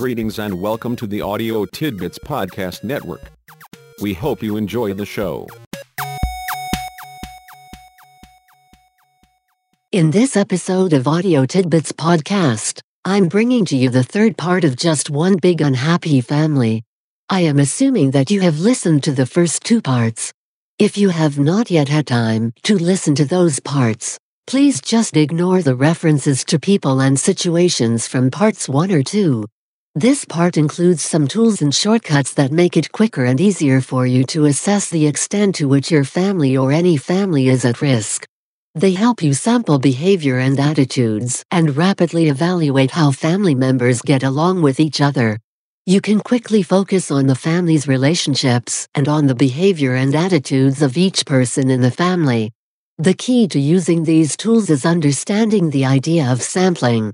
Greetings and welcome to the Audio Tidbits Podcast Network. We hope you enjoy the show. In this episode of Audio Tidbits Podcast, I'm bringing to you the third part of Just One Big Unhappy Family. I am assuming that you have listened to the first two parts. If you have not yet had time to listen to those parts, please just ignore the references to people and situations from parts 1 or 2. This part includes some tools and shortcuts that make it quicker and easier for you to assess the extent to which your family or any family is at risk. They help you sample behavior and attitudes and rapidly evaluate how family members get along with each other. You can quickly focus on the family's relationships and on the behavior and attitudes of each person in the family. The key to using these tools is understanding the idea of sampling.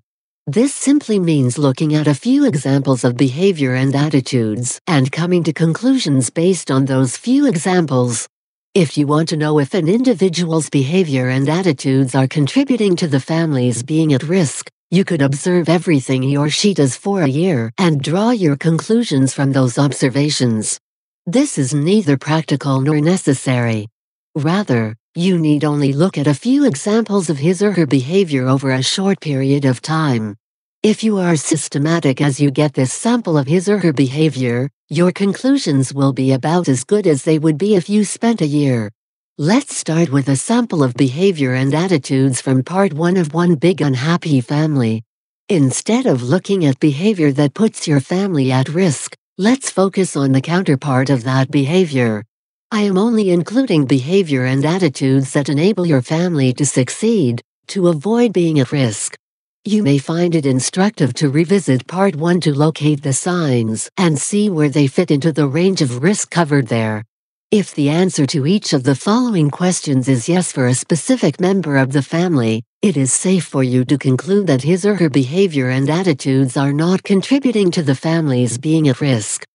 This simply means looking at a few examples of behavior and attitudes and coming to conclusions based on those few examples. If you want to know if an individual's behavior and attitudes are contributing to the family's being at risk, you could observe everything he or she does for a year and draw your conclusions from those observations. This is neither practical nor necessary. Rather, you need only look at a few examples of his or her behavior over a short period of time. If you are systematic as you get this sample of his or her behavior, your conclusions will be about as good as they would be if you spent a year. Let's start with a sample of behavior and attitudes from part one of One Big Unhappy Family. Instead of looking at behavior that puts your family at risk, let's focus on the counterpart of that behavior. I am only including behavior and attitudes that enable your family to succeed, to avoid being at risk. You may find it instructive to revisit Part 1 to locate the signs and see where they fit into the range of risk covered there. If the answer to each of the following questions is yes for a specific member of the family, it is safe for you to conclude that his or her behavior and attitudes are not contributing to the family's being at risk.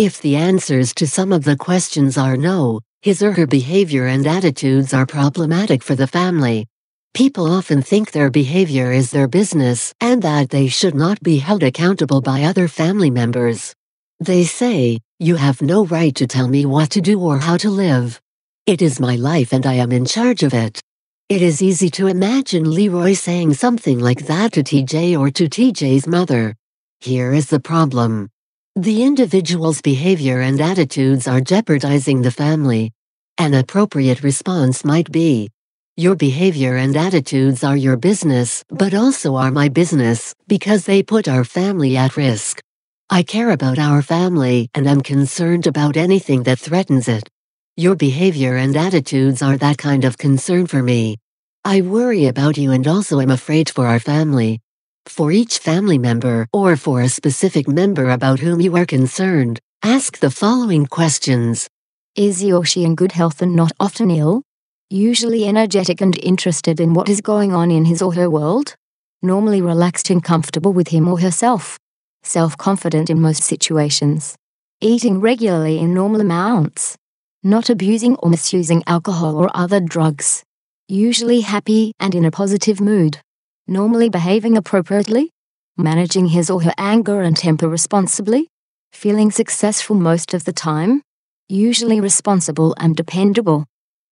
If the answers to some of the questions are no, his or her behavior and attitudes are problematic for the family. People often think their behavior is their business and that they should not be held accountable by other family members. They say, You have no right to tell me what to do or how to live. It is my life and I am in charge of it. It is easy to imagine Leroy saying something like that to TJ or to TJ's mother. Here is the problem. The individual's behavior and attitudes are jeopardizing the family. An appropriate response might be, your behavior and attitudes are your business, but also are my business, because they put our family at risk. I care about our family and am concerned about anything that threatens it. Your behavior and attitudes are that kind of concern for me. I worry about you and also am afraid for our family. For each family member or for a specific member about whom you are concerned, ask the following questions. Is he or she in good health and not often ill? usually energetic and interested in what is going on in his or her world, normally relaxed and comfortable with him or herself, self confident in most situations, eating regularly in normal amounts, not abusing or misusing alcohol or other drugs, usually happy and in a positive mood, normally behaving appropriately, managing his or her anger and temper responsibly, feeling successful most of the time, usually responsible and dependable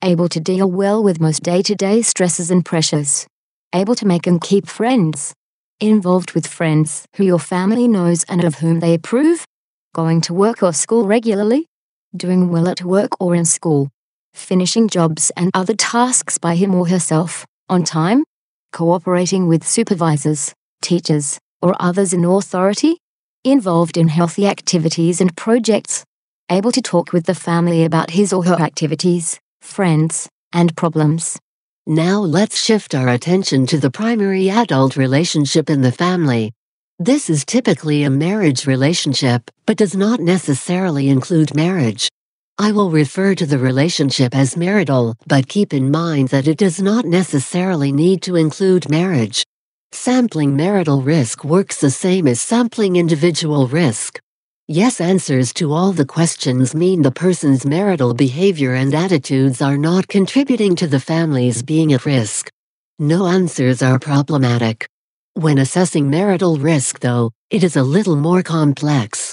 able to deal well with most day to day stresses and pressures, able to make and keep friends, involved with friends who your family knows and of whom they approve, going to work or school regularly, doing well at work or in school, finishing jobs and other tasks by him or herself, on time, cooperating with supervisors, teachers, or others in authority, involved in healthy activities and projects, able to talk with the family about his or her activities, friends, and problems. Now let's shift our attention to the primary adult relationship in the family. This is typically a marriage relationship, but does not necessarily include marriage. I will refer to the relationship as marital, but keep in mind that it does not necessarily need to include marriage. Sampling marital risk works the same as sampling individual risk. Yes answers to all the questions mean the person's marital behavior and attitudes are not contributing to the family's being at risk. No answers are problematic. When assessing marital risk, though, it is a little more complex.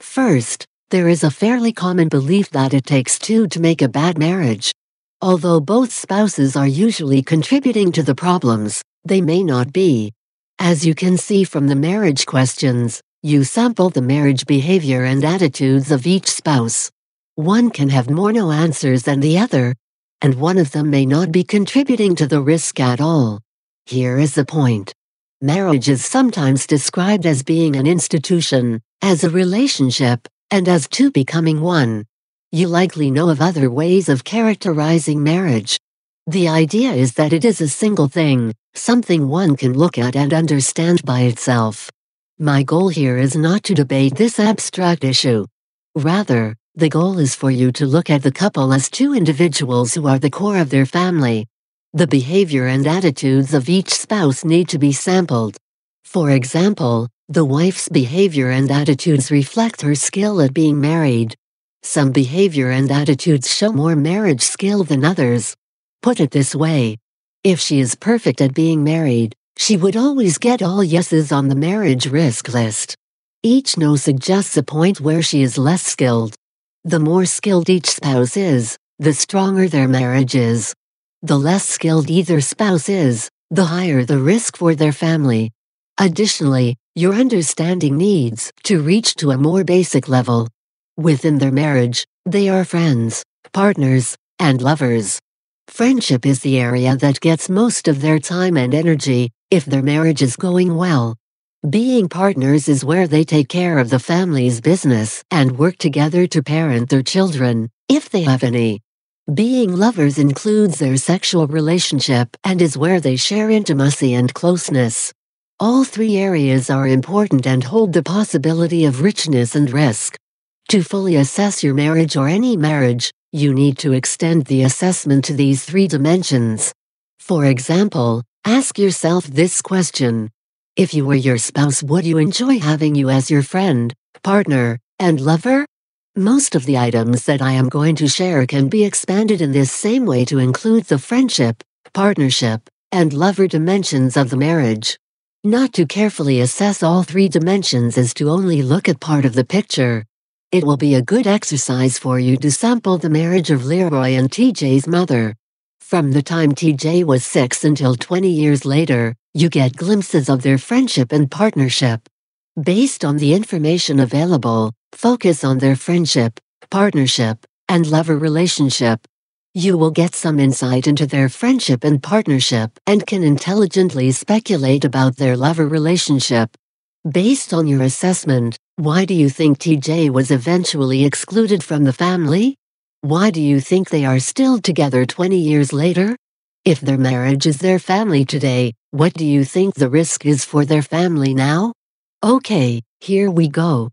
First, there is a fairly common belief that it takes two to make a bad marriage. Although both spouses are usually contributing to the problems, they may not be. As you can see from the marriage questions, you sample the marriage behavior and attitudes of each spouse. One can have more no answers than the other, and one of them may not be contributing to the risk at all. Here is the point. Marriage is sometimes described as being an institution, as a relationship, and as two becoming one. You likely know of other ways of characterizing marriage. The idea is that it is a single thing, something one can look at and understand by itself. My goal here is not to debate this abstract issue. Rather, the goal is for you to look at the couple as two individuals who are the core of their family. The behavior and attitudes of each spouse need to be sampled. For example, the wife's behavior and attitudes reflect her skill at being married, some behavior and attitudes show more marriage skill than others. Put it this way. If she is perfect at being married, she would always get all yeses on the marriage risk list. Each no suggests a point where she is less skilled. The more skilled each spouse is, the stronger their marriage is. The less skilled either spouse is, the higher the risk for their family. Additionally, your understanding needs to reach to a more basic level. Within their marriage, they are friends, partners, and lovers. Friendship is the area that gets most of their time and energy, if their marriage is going well. Being partners is where they take care of the family's business and work together to parent their children, if they have any. Being lovers includes their sexual relationship and is where they share intimacy and closeness. All three areas are important and hold the possibility of richness and risk. To fully assess your marriage or any marriage, you need to extend the assessment to these three dimensions. For example, ask yourself this question. If you were your spouse, would you enjoy having you as your friend, partner, and lover? Most of the items that I am going to share can be expanded in this same way to include the friendship, partnership, and lover dimensions of the marriage. Not to carefully assess all three dimensions is to only look at part of the picture. It will be a good exercise for you to sample the marriage of Leroy and TJ's mother. From the time TJ was six until 20 years later, you get glimpses of their friendship and partnership. Based on the information available, focus on their friendship, partnership, and lover relationship. You will get some insight into their friendship and partnership and can intelligently speculate about their lover relationship. Based on your assessment, why do you think TJ was eventually excluded from the family? Why do you think they are still together 20 years later? If their marriage is their family today, what do you think the risk is for their family now? Okay, here we go.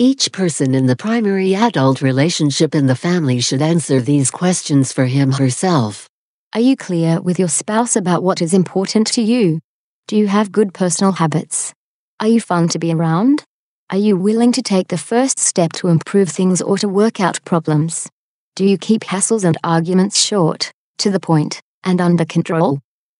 Each person in the primary adult relationship in the family should answer these questions for him herself. Are you clear with your spouse about what is important to you? Do you have good personal habits? Are you fun to be around? Are you willing to take the first step to improve things or to work out problems? Do you keep hassles and arguments short, to the point, and under control?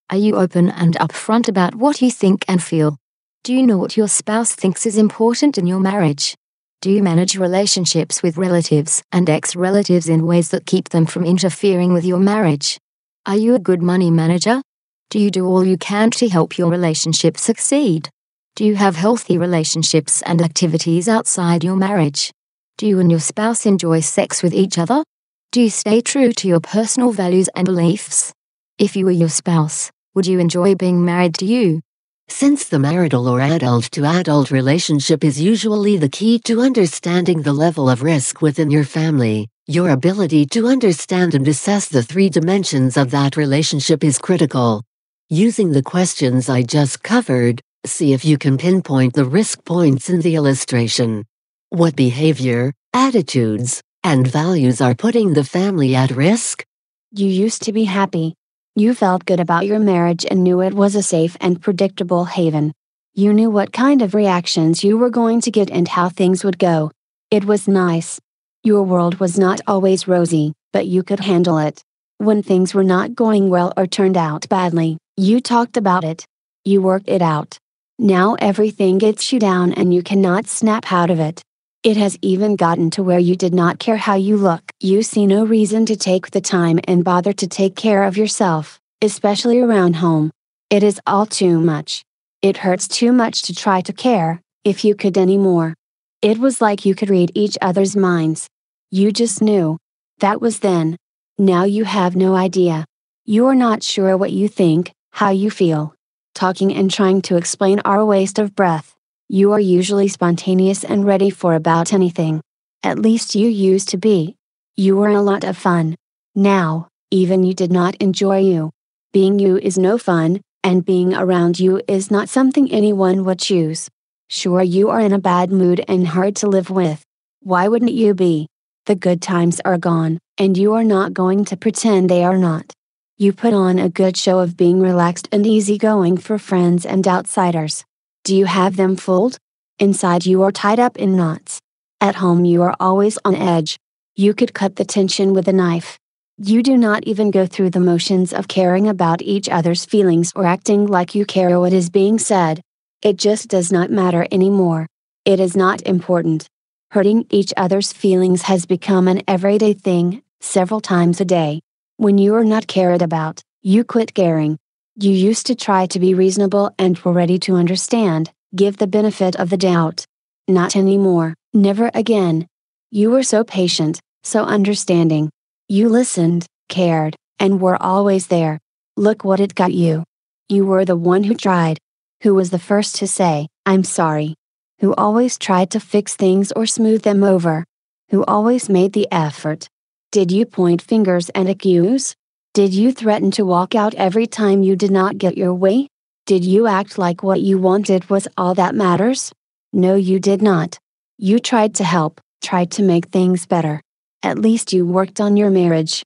Are you open and upfront about what you think and feel? Do you know what your spouse thinks is important in your marriage? Do you manage relationships with relatives and ex relatives in ways that keep them from interfering with your marriage? Are you a good money manager? Do you do all you can to help your relationship succeed? Do you have healthy relationships and activities outside your marriage? Do you and your spouse enjoy sex with each other? Do you stay true to your personal values and beliefs? If you were your spouse, would you enjoy being married to you? Since the marital or adult to adult relationship is usually the key to understanding the level of risk within your family, your ability to understand and assess the three dimensions of that relationship is critical. Using the questions I just covered, See if you can pinpoint the risk points in the illustration. What behavior, attitudes, and values are putting the family at risk? You used to be happy. You felt good about your marriage and knew it was a safe and predictable haven. You knew what kind of reactions you were going to get and how things would go. It was nice. Your world was not always rosy, but you could handle it. When things were not going well or turned out badly, you talked about it. You worked it out. Now everything gets you down and you cannot snap out of it. It has even gotten to where you did not care how you look. You see no reason to take the time and bother to take care of yourself, especially around home. It is all too much. It hurts too much to try to care, if you could anymore. It was like you could read each other's minds. You just knew. That was then. Now you have no idea. You are not sure what you think, how you feel. Talking and trying to explain are a waste of breath. You are usually spontaneous and ready for about anything. At least you used to be. You were a lot of fun. Now, even you did not enjoy you. Being you is no fun, and being around you is not something anyone would choose. Sure, you are in a bad mood and hard to live with. Why wouldn't you be? The good times are gone, and you are not going to pretend they are not. You put on a good show of being relaxed and easygoing for friends and outsiders. Do you have them fooled? Inside you are tied up in knots. At home you are always on edge. You could cut the tension with a knife. You do not even go through the motions of caring about each other's feelings or acting like you care what is being said. It just does not matter anymore. It is not important. Hurting each other's feelings has become an everyday thing, several times a day. When you are not cared about, you quit caring. You used to try to be reasonable and were ready to understand, give the benefit of the doubt. Not anymore, never again. You were so patient, so understanding. You listened, cared, and were always there. Look what it got you. You were the one who tried. Who was the first to say, I'm sorry? Who always tried to fix things or smooth them over? Who always made the effort? Did you point fingers and accuse? Did you threaten to walk out every time you did not get your way? Did you act like what you wanted was all that matters? No, you did not. You tried to help, tried to make things better. At least you worked on your marriage.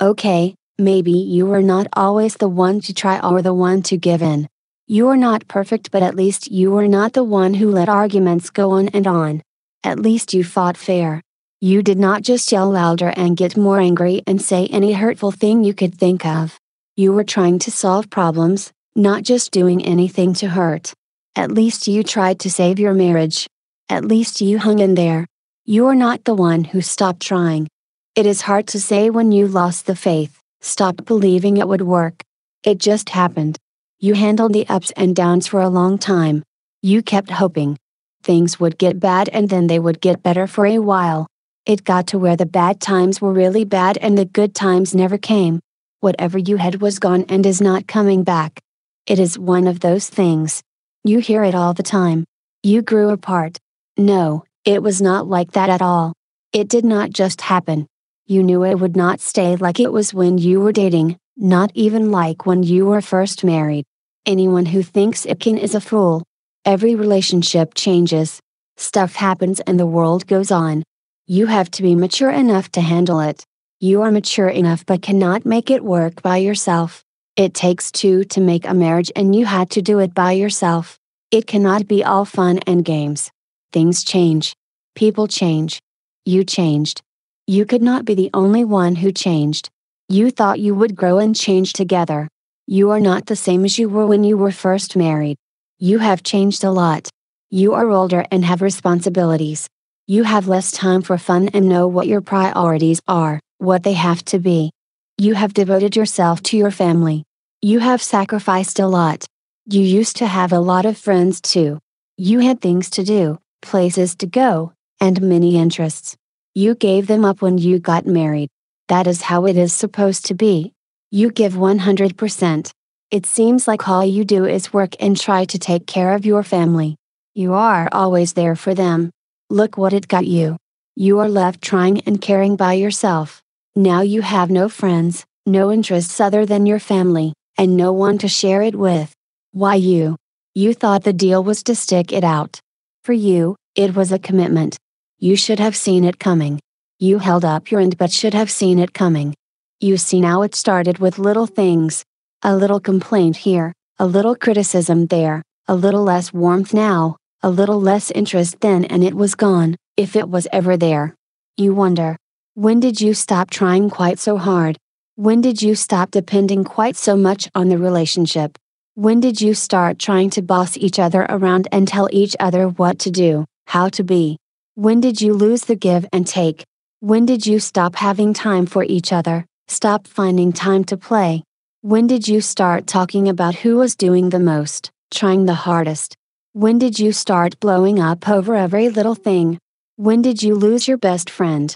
Okay, maybe you were not always the one to try or the one to give in. You are not perfect, but at least you were not the one who let arguments go on and on. At least you fought fair. You did not just yell louder and get more angry and say any hurtful thing you could think of. You were trying to solve problems, not just doing anything to hurt. At least you tried to save your marriage. At least you hung in there. You are not the one who stopped trying. It is hard to say when you lost the faith, stopped believing it would work. It just happened. You handled the ups and downs for a long time. You kept hoping. Things would get bad and then they would get better for a while. It got to where the bad times were really bad and the good times never came. Whatever you had was gone and is not coming back. It is one of those things. You hear it all the time. You grew apart. No, it was not like that at all. It did not just happen. You knew it would not stay like it was when you were dating, not even like when you were first married. Anyone who thinks it can is a fool. Every relationship changes. Stuff happens and the world goes on. You have to be mature enough to handle it. You are mature enough but cannot make it work by yourself. It takes two to make a marriage and you had to do it by yourself. It cannot be all fun and games. Things change. People change. You changed. You could not be the only one who changed. You thought you would grow and change together. You are not the same as you were when you were first married. You have changed a lot. You are older and have responsibilities. You have less time for fun and know what your priorities are, what they have to be. You have devoted yourself to your family. You have sacrificed a lot. You used to have a lot of friends too. You had things to do, places to go, and many interests. You gave them up when you got married. That is how it is supposed to be. You give 100%. It seems like all you do is work and try to take care of your family. You are always there for them, Look what it got you. You are left trying and caring by yourself. Now you have no friends, no interests other than your family, and no one to share it with. Why you? You thought the deal was to stick it out. For you, it was a commitment. You should have seen it coming. You held up your end but should have seen it coming. You see now it started with little things. A little complaint here, a little criticism there, a little less warmth now, a little less interest then and it was gone, if it was ever there. You wonder. When did you stop trying quite so hard? When did you stop depending quite so much on the relationship? When did you start trying to boss each other around and tell each other what to do, how to be? When did you lose the give and take? When did you stop having time for each other, stop finding time to play? When did you start talking about who was doing the most, trying the hardest? When did you start blowing up over every little thing? When did you lose your best friend?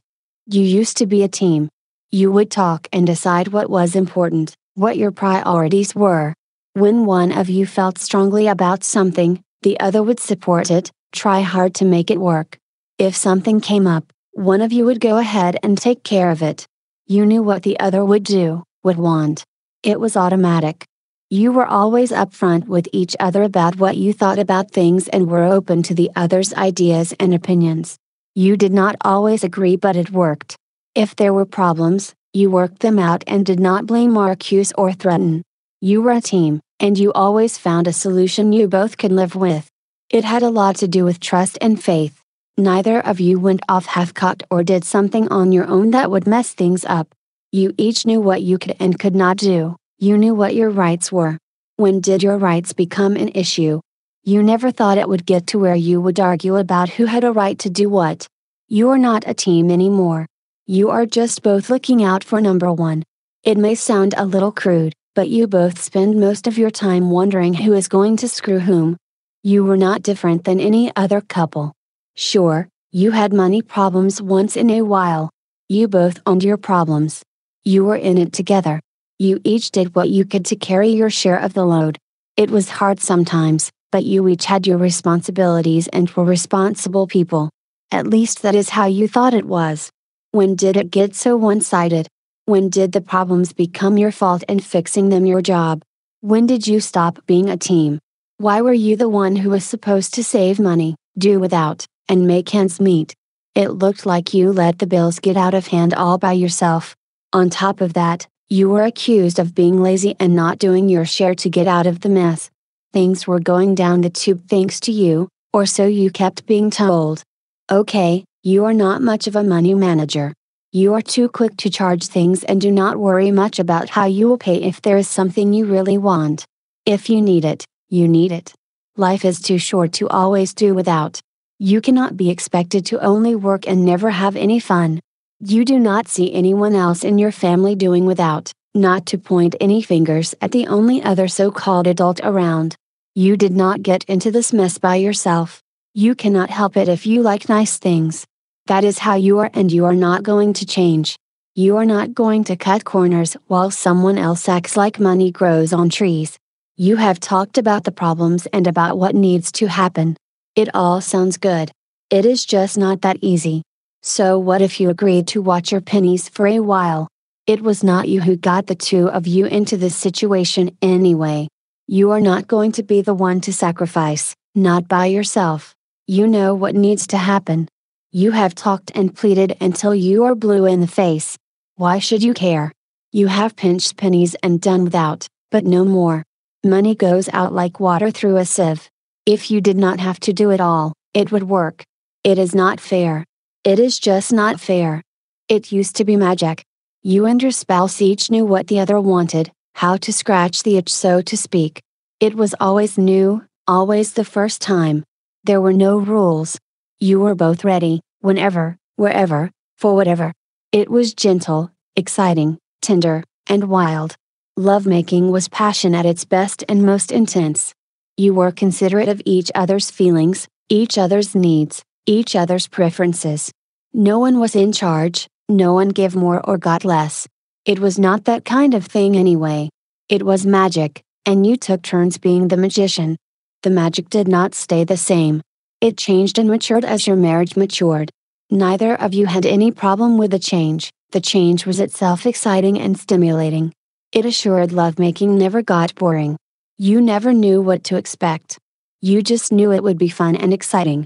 You used to be a team. You would talk and decide what was important, what your priorities were, when one of you felt strongly about something, the other would support it, try hard to make it work. If something came up, one of you would go ahead and take care of it. You knew what the other would do, would want. It was automatic. You were always upfront with each other about what you thought about things and were open to the other's ideas and opinions. You did not always agree, but it worked. If there were problems, you worked them out and did not blame or accuse or threaten. You were a team, and you always found a solution you both could live with. It had a lot to do with trust and faith. Neither of you went off half cocked or did something on your own that would mess things up. You each knew what you could and could not do, you knew what your rights were. When did your rights become an issue? You never thought it would get to where you would argue about who had a right to do what. You are not a team anymore. You are just both looking out for number one. It may sound a little crude, but you both spend most of your time wondering who is going to screw whom. You were not different than any other couple. Sure, you had money problems once in a while. You both owned your problems. You were in it together. You each did what you could to carry your share of the load. It was hard sometimes, but you each had your responsibilities and were responsible people. At least that is how you thought it was. When did it get so one sided? When did the problems become your fault and fixing them your job? When did you stop being a team? Why were you the one who was supposed to save money, do without, and make ends meet? It looked like you let the bills get out of hand all by yourself. On top of that, you were accused of being lazy and not doing your share to get out of the mess. Things were going down the tube thanks to you, or so you kept being told. Okay, you are not much of a money manager. You are too quick to charge things and do not worry much about how you will pay if there is something you really want. If you need it, you need it. Life is too short to always do without. You cannot be expected to only work and never have any fun. You do not see anyone else in your family doing without, not to point any fingers at the only other so called adult around. You did not get into this mess by yourself. You cannot help it if you like nice things. That is how you are and you are not going to change. You are not going to cut corners while someone else acts like money grows on trees. You have talked about the problems and about what needs to happen. It all sounds good. It is just not that easy. So, what if you agreed to watch your pennies for a while? It was not you who got the two of you into this situation anyway. You are not going to be the one to sacrifice, not by yourself. You know what needs to happen. You have talked and pleaded until you are blue in the face. Why should you care? You have pinched pennies and done without, but no more. Money goes out like water through a sieve. If you did not have to do it all, it would work. It is not fair. It is just not fair. It used to be magic. You and your spouse each knew what the other wanted, how to scratch the itch, so to speak. It was always new, always the first time. There were no rules, you were both ready, whenever, wherever, for whatever. It was gentle, exciting, tender, and wild. Lovemaking was passion at its best and most intense. You were considerate of each other's feelings, each other's needs, each other's preferences. No one was in charge, no one gave more or got less. It was not that kind of thing anyway. It was magic, and you took turns being the magician. The magic did not stay the same. It changed and matured as your marriage matured. Neither of you had any problem with the change, the change was itself exciting and stimulating. It assured lovemaking never got boring. You never knew what to expect. You just knew it would be fun and exciting.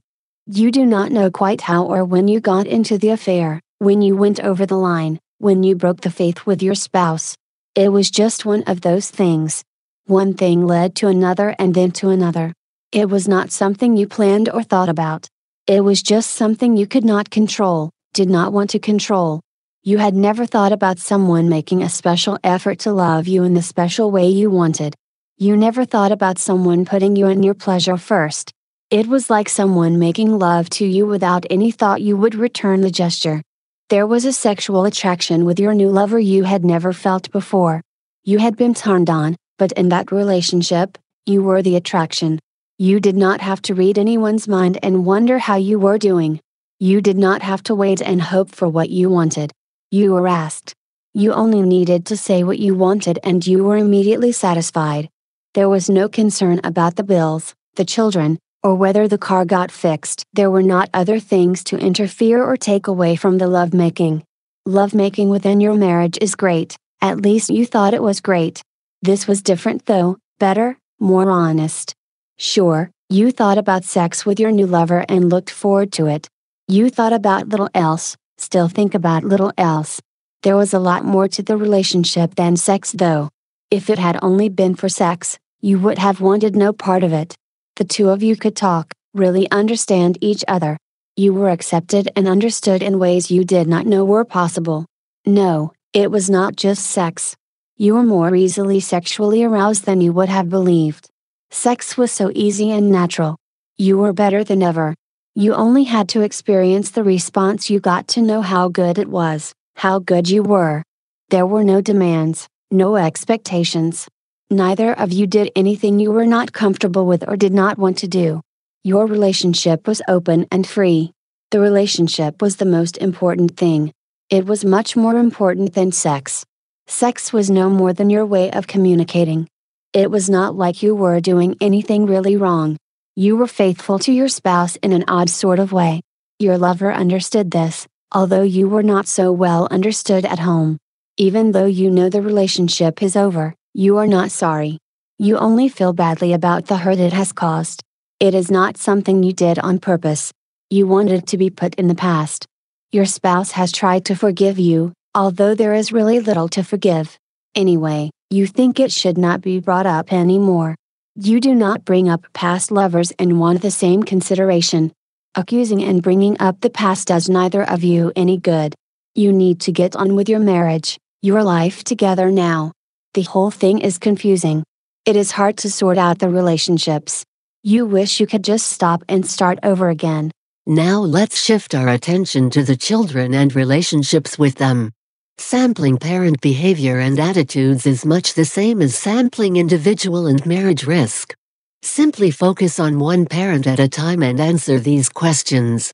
You do not know quite how or when you got into the affair, when you went over the line, when you broke the faith with your spouse. It was just one of those things. One thing led to another and then to another. It was not something you planned or thought about. It was just something you could not control, did not want to control. You had never thought about someone making a special effort to love you in the special way you wanted. You never thought about someone putting you and your pleasure first. It was like someone making love to you without any thought you would return the gesture. There was a sexual attraction with your new lover you had never felt before. You had been turned on, but in that relationship, you were the attraction. You did not have to read anyone's mind and wonder how you were doing. You did not have to wait and hope for what you wanted. You were asked. You only needed to say what you wanted and you were immediately satisfied. There was no concern about the bills, the children, or whether the car got fixed. There were not other things to interfere or take away from the lovemaking. Lovemaking within your marriage is great, at least you thought it was great. This was different though, better, more honest. Sure, you thought about sex with your new lover and looked forward to it. You thought about little else, still think about little else. There was a lot more to the relationship than sex though. If it had only been for sex, you would have wanted no part of it. The two of you could talk, really understand each other. You were accepted and understood in ways you did not know were possible. No, it was not just sex. You were more easily sexually aroused than you would have believed. Sex was so easy and natural. You were better than ever. You only had to experience the response you got to know how good it was, how good you were. There were no demands, no expectations. Neither of you did anything you were not comfortable with or did not want to do. Your relationship was open and free. The relationship was the most important thing. It was much more important than sex. Sex was no more than your way of communicating. It was not like you were doing anything really wrong. You were faithful to your spouse in an odd sort of way. Your lover understood this, although you were not so well understood at home. Even though you know the relationship is over, you are not sorry. You only feel badly about the hurt it has caused. It is not something you did on purpose. You wanted to be put in the past. Your spouse has tried to forgive you, although there is really little to forgive. Anyway, you think it should not be brought up anymore. You do not bring up past lovers and want the same consideration. Accusing and bringing up the past does neither of you any good. You need to get on with your marriage, your life together now. The whole thing is confusing. It is hard to sort out the relationships. You wish you could just stop and start over again. Now let's shift our attention to the children and relationships with them. Sampling parent behavior and attitudes is much the same as sampling individual and marriage risk. Simply focus on one parent at a time and answer these questions.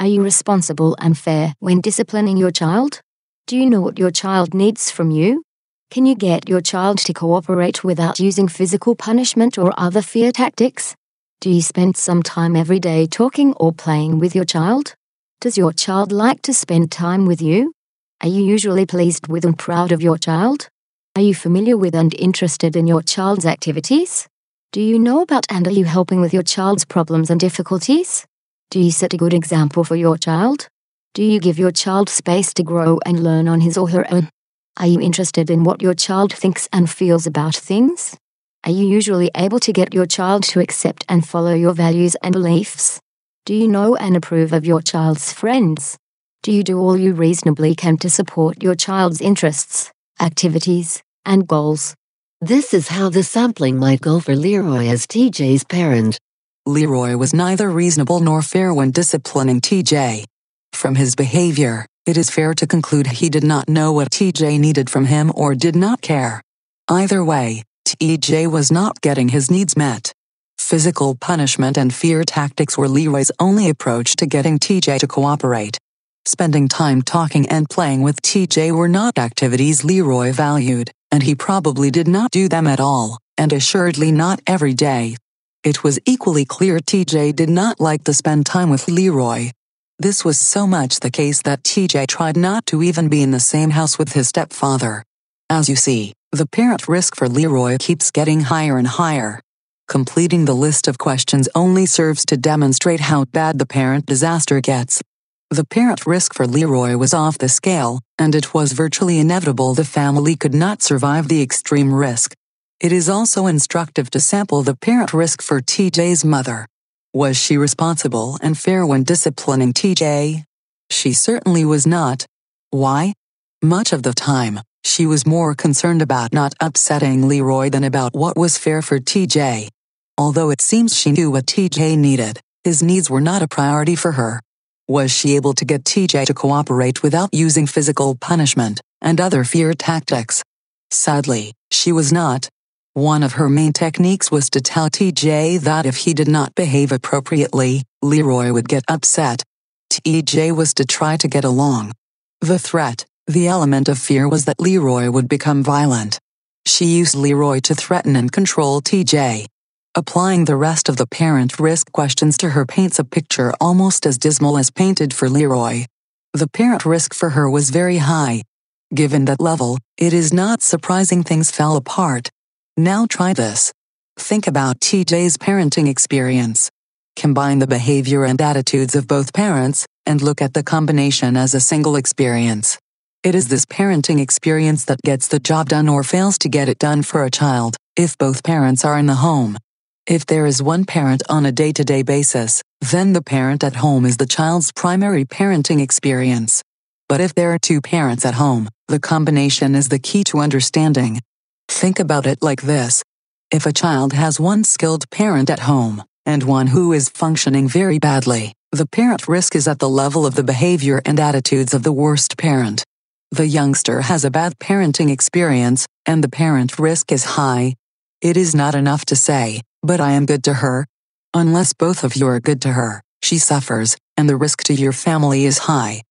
Are you responsible and fair when disciplining your child? Do you know what your child needs from you? Can you get your child to cooperate without using physical punishment or other fear tactics? Do you spend some time every day talking or playing with your child? Does your child like to spend time with you? Are you usually pleased with and proud of your child? Are you familiar with and interested in your child's activities? Do you know about and are you helping with your child's problems and difficulties? Do you set a good example for your child? Do you give your child space to grow and learn on his or her own? Are you interested in what your child thinks and feels about things? Are you usually able to get your child to accept and follow your values and beliefs? Do you know and approve of your child's friends? Do you do all you reasonably can to support your child's interests, activities, and goals? This is how the sampling might go for Leroy as TJ's parent. Leroy was neither reasonable nor fair when disciplining TJ. From his behavior, it is fair to conclude he did not know what TJ needed from him or did not care. Either way, TJ was not getting his needs met. Physical punishment and fear tactics were Leroy's only approach to getting TJ to cooperate. Spending time talking and playing with TJ were not activities Leroy valued, and he probably did not do them at all, and assuredly not every day. It was equally clear TJ did not like to spend time with Leroy, this was so much the case that TJ tried not to even be in the same house with his stepfather. As you see, the parent risk for Leroy keeps getting higher and higher. Completing the list of questions only serves to demonstrate how bad the parent disaster gets. The parent risk for Leroy was off the scale, and it was virtually inevitable the family could not survive the extreme risk. It is also instructive to sample the parent risk for TJ's mother. Was she responsible and fair when disciplining TJ? She certainly was not. Why? Much of the time, She was more concerned about not upsetting Leroy than about what was fair for TJ. Although it seems she knew what TJ needed, his needs were not a priority for her. Was she able to get TJ to cooperate without using physical punishment and other fear tactics? Sadly, she was not. One of her main techniques was to tell TJ that if he did not behave appropriately, Leroy would get upset. TJ was to try to get along. The threat, the element of fear was that Leroy would become violent. She used Leroy to threaten and control TJ. Applying the rest of the parent risk questions to her paints a picture almost as dismal as painted for Leroy. The parent risk for her was very high. Given that level, it is not surprising things fell apart. Now try this. Think about TJ's parenting experience. Combine the behavior and attitudes of both parents, and look at the combination as a single experience. It is this parenting experience that gets the job done or fails to get it done for a child, if both parents are in the home. If there is one parent on a day to day basis, then the parent at home is the child's primary parenting experience. But if there are two parents at home, the combination is the key to understanding. Think about it like this. If a child has one skilled parent at home, and one who is functioning very badly, the parent risk is at the level of the behavior and attitudes of the worst parent. The youngster has a bad parenting experience, and the parent risk is high. It is not enough to say, but I am good to her. Unless both of you are good to her, she suffers, and the risk to your family is high.